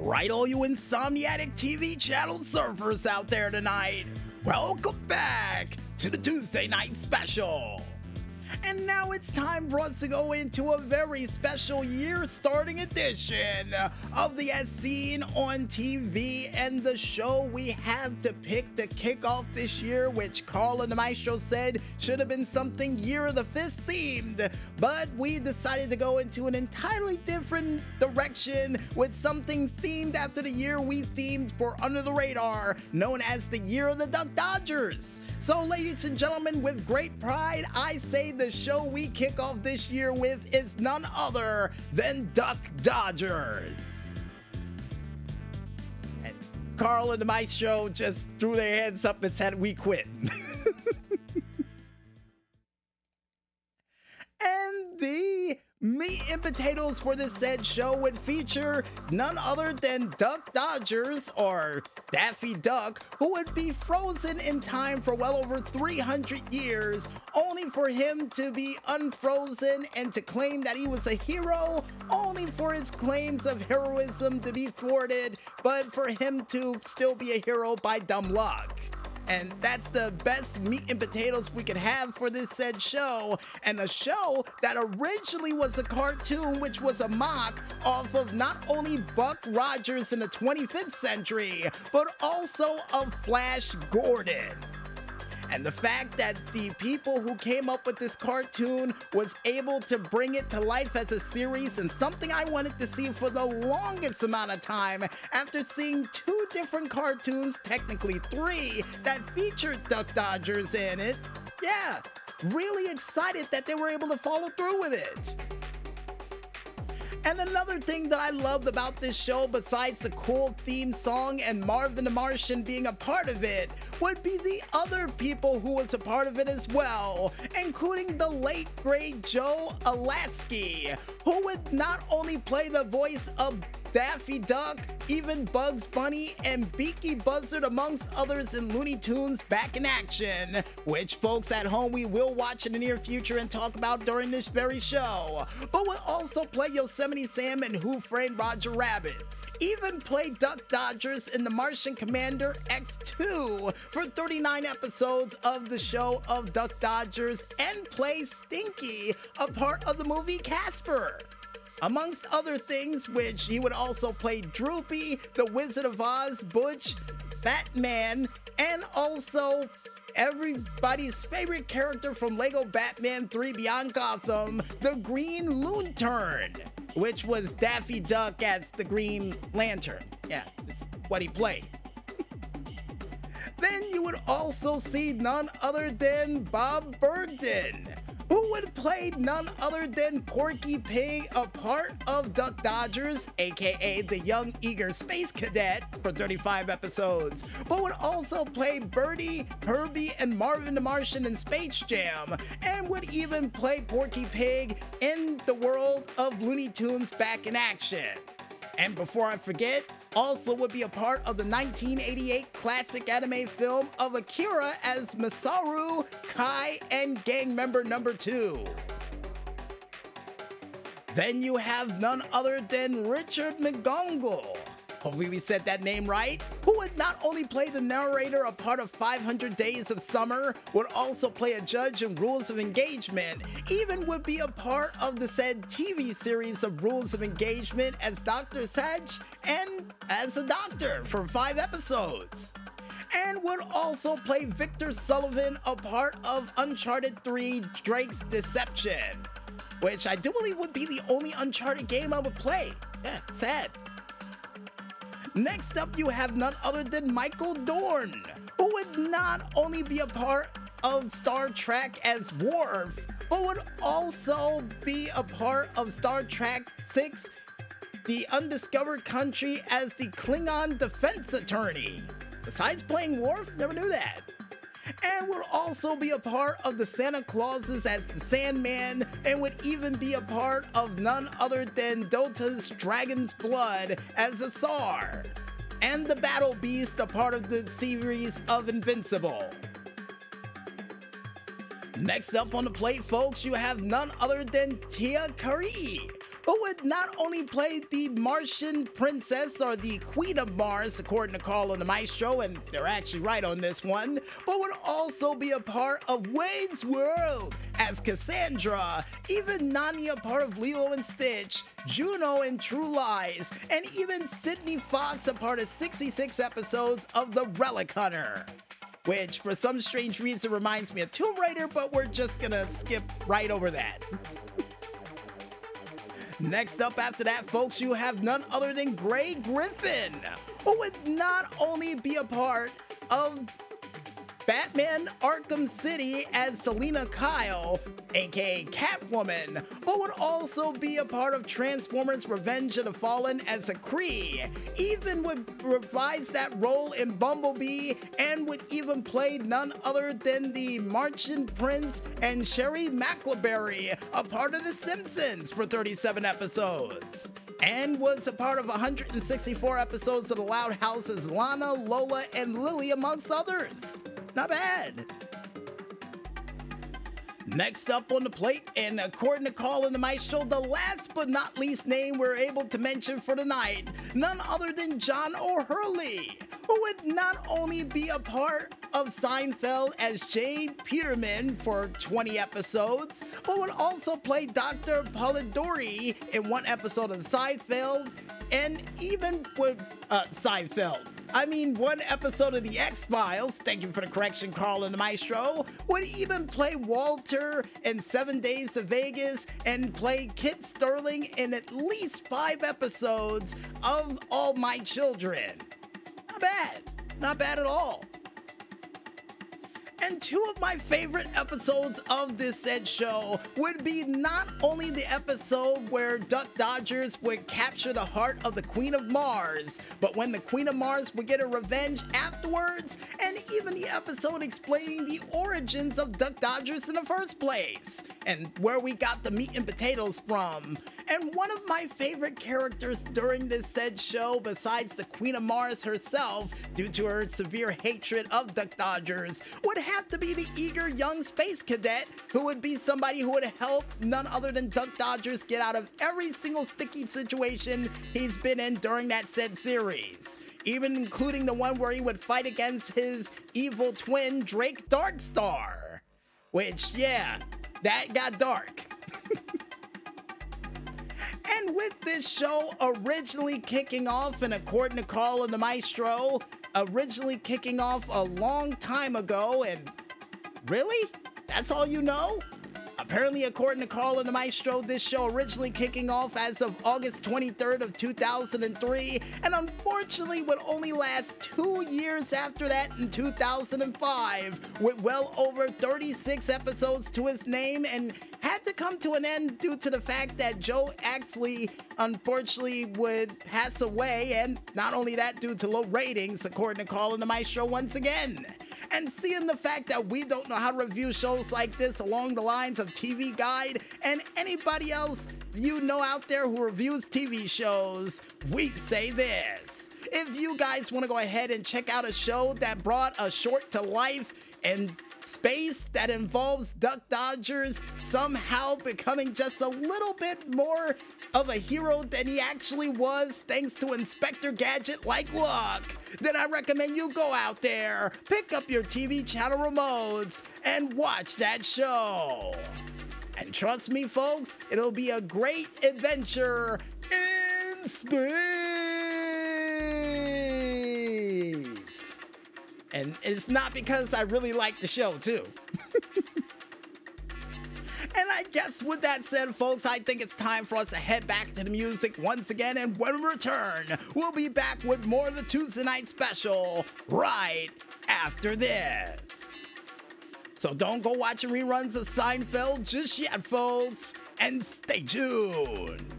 Right, all you insomniatic TV channel surfers out there tonight, welcome back to the Tuesday night special. And now it's time for us to go into a very special year starting edition of the As Seen on TV and the show we have to pick to kick off this year, which Carl and the Maestro said should have been something Year of the Fist themed. But we decided to go into an entirely different direction with something themed after the year we themed for Under the Radar, known as the Year of the Duck Dodgers. So, ladies and gentlemen, with great pride, I say the show we kick off this year with is none other than Duck Dodgers. And Carl and the Maestro just threw their hands up and said, We quit. and the Meat and potatoes for this said show would feature none other than Duck Dodgers or Daffy Duck, who would be frozen in time for well over 300 years, only for him to be unfrozen and to claim that he was a hero, only for his claims of heroism to be thwarted, but for him to still be a hero by dumb luck. And that's the best meat and potatoes we could have for this said show. And a show that originally was a cartoon, which was a mock off of not only Buck Rogers in the 25th century, but also of Flash Gordon. And the fact that the people who came up with this cartoon was able to bring it to life as a series and something I wanted to see for the longest amount of time after seeing two different cartoons, technically three, that featured Duck Dodgers in it. Yeah, really excited that they were able to follow through with it. And another thing that I loved about this show, besides the cool theme song and Marvin the Martian being a part of it, would be the other people who was a part of it as well, including the late great Joe Alaskey, who would not only play the voice of Daffy Duck, even Bugs Bunny, and Beaky Buzzard, amongst others in Looney Tunes Back in Action, which folks at home we will watch in the near future and talk about during this very show. But will also play Yosemite Sam and Who Framed Roger Rabbit. Even play Duck Dodgers in The Martian Commander X2 for 39 episodes of the show of Duck Dodgers and play Stinky, a part of the movie Casper amongst other things, which he would also play Droopy, the Wizard of Oz, Butch, Batman, and also everybody's favorite character from Lego Batman 3 Beyond Gotham, the Green Lantern, which was Daffy Duck as the Green Lantern. Yeah, that's what he played. then you would also see none other than Bob Bergen who would play none other than Porky Pig, a part of Duck Dodgers, aka the young eager space cadet, for 35 episodes, but would also play Bertie, Herbie, and Marvin the Martian in Space Jam, and would even play Porky Pig in the world of Looney Tunes Back in Action. And before I forget, also would be a part of the 1988 classic anime film of Akira as Masaru, Kai, and gang member number two. Then you have none other than Richard McGongle hopefully we said that name right, who would not only play the narrator a part of 500 Days of Summer, would also play a judge in Rules of Engagement, even would be a part of the said TV series of Rules of Engagement as Dr. Sedge and as a doctor for five episodes and would also play Victor Sullivan, a part of Uncharted 3 Drake's Deception, which I do believe would be the only Uncharted game I would play. Yeah, sad. Next up, you have none other than Michael Dorn, who would not only be a part of Star Trek as Worf, but would also be a part of Star Trek 6 The Undiscovered Country as the Klingon defense attorney. Besides playing Worf, never knew that and would also be a part of the Santa Clauses as the Sandman, and would even be a part of none other than Dota's Dragon's Blood as a Tsar, and the Battle Beast, a part of the series of Invincible. Next up on the plate, folks, you have none other than Tia Carrere, who would not only play the Martian princess or the Queen of Mars, according to Carl and the Maestro, and they're actually right on this one, but would also be a part of Wayne's World as Cassandra, even Nani a part of Lilo and Stitch, Juno in True Lies, and even Sydney Fox a part of 66 episodes of The Relic Hunter which for some strange reason reminds me of Tomb Raider, but we're just gonna skip right over that. Next up after that, folks, you have none other than Grey Griffin, who would not only be a part of Batman Arkham City as Selina Kyle, aka Catwoman, but would also be a part of Transformers Revenge of the Fallen as Arcee, even would revise that role in Bumblebee, and would even play none other than the Martian Prince and Sherry Mackleberry, a part of The Simpsons for 37 episodes and was a part of 164 episodes of The Loud House as Lana, Lola, and Lily, amongst others. Not bad. Next up on the plate, and according to Carl and the Maestro, the last but not least name we're able to mention for the night, none other than John O'Hurley, who would not only be a part of Seinfeld as J. Peterman for 20 episodes, but would also play Dr. Polidori in one episode of Seinfeld, and even with uh, Seinfeld. I mean, one episode of The X Files, thank you for the correction, Carl and the Maestro, would even play Walter in Seven Days to Vegas and play Kit Sterling in at least five episodes of All My Children. Not bad. Not bad at all. And two of my favorite episodes of this said show would be not only the episode where Duck Dodgers would capture the heart of the Queen of Mars, but when the Queen of Mars would get her revenge afterwards, and even the episode explaining the origins of Duck Dodgers in the first place and where we got the meat and potatoes from. And one of my favorite characters during this said show, besides the Queen of Mars herself, due to her severe hatred of Duck Dodgers, would have to be the eager young space cadet who would be somebody who would help none other than Duck Dodgers get out of every single sticky situation he's been in during that said series even including the one where he would fight against his evil twin, Drake Darkstar. Which, yeah, that got dark. and with this show originally kicking off, and according to Carl and the Maestro, originally kicking off a long time ago, and really? That's all you know? Apparently, according to Carl and the Maestro, this show originally kicking off as of August 23rd of 2003, and unfortunately would only last two years after that in 2005, with well over 36 episodes to its name, and had to come to an end due to the fact that Joe Alaskey unfortunately would pass away, and not only that, due to low ratings, according to Carl and the Maestro once again and seeing the fact that we don't know how to review shows like this along the lines of TV Guide and anybody else you know out there who reviews TV shows, we say this. If you guys want to go ahead and check out a show that brought a short to life and space that involves Duck Dodgers somehow becoming just a little bit more of a hero than he actually was thanks to Inspector Gadget like luck, then I recommend you go out there, pick up your TV channel remotes, and watch that show. And trust me, folks, it'll be a great adventure in space. And it's not because I really like the show, too. And I guess with that said, folks, I think it's time for us to head back to the music once again. And when we return, we'll be back with more of the Tuesday night special right after this. So don't go watching reruns of Seinfeld just yet, folks, and stay tuned.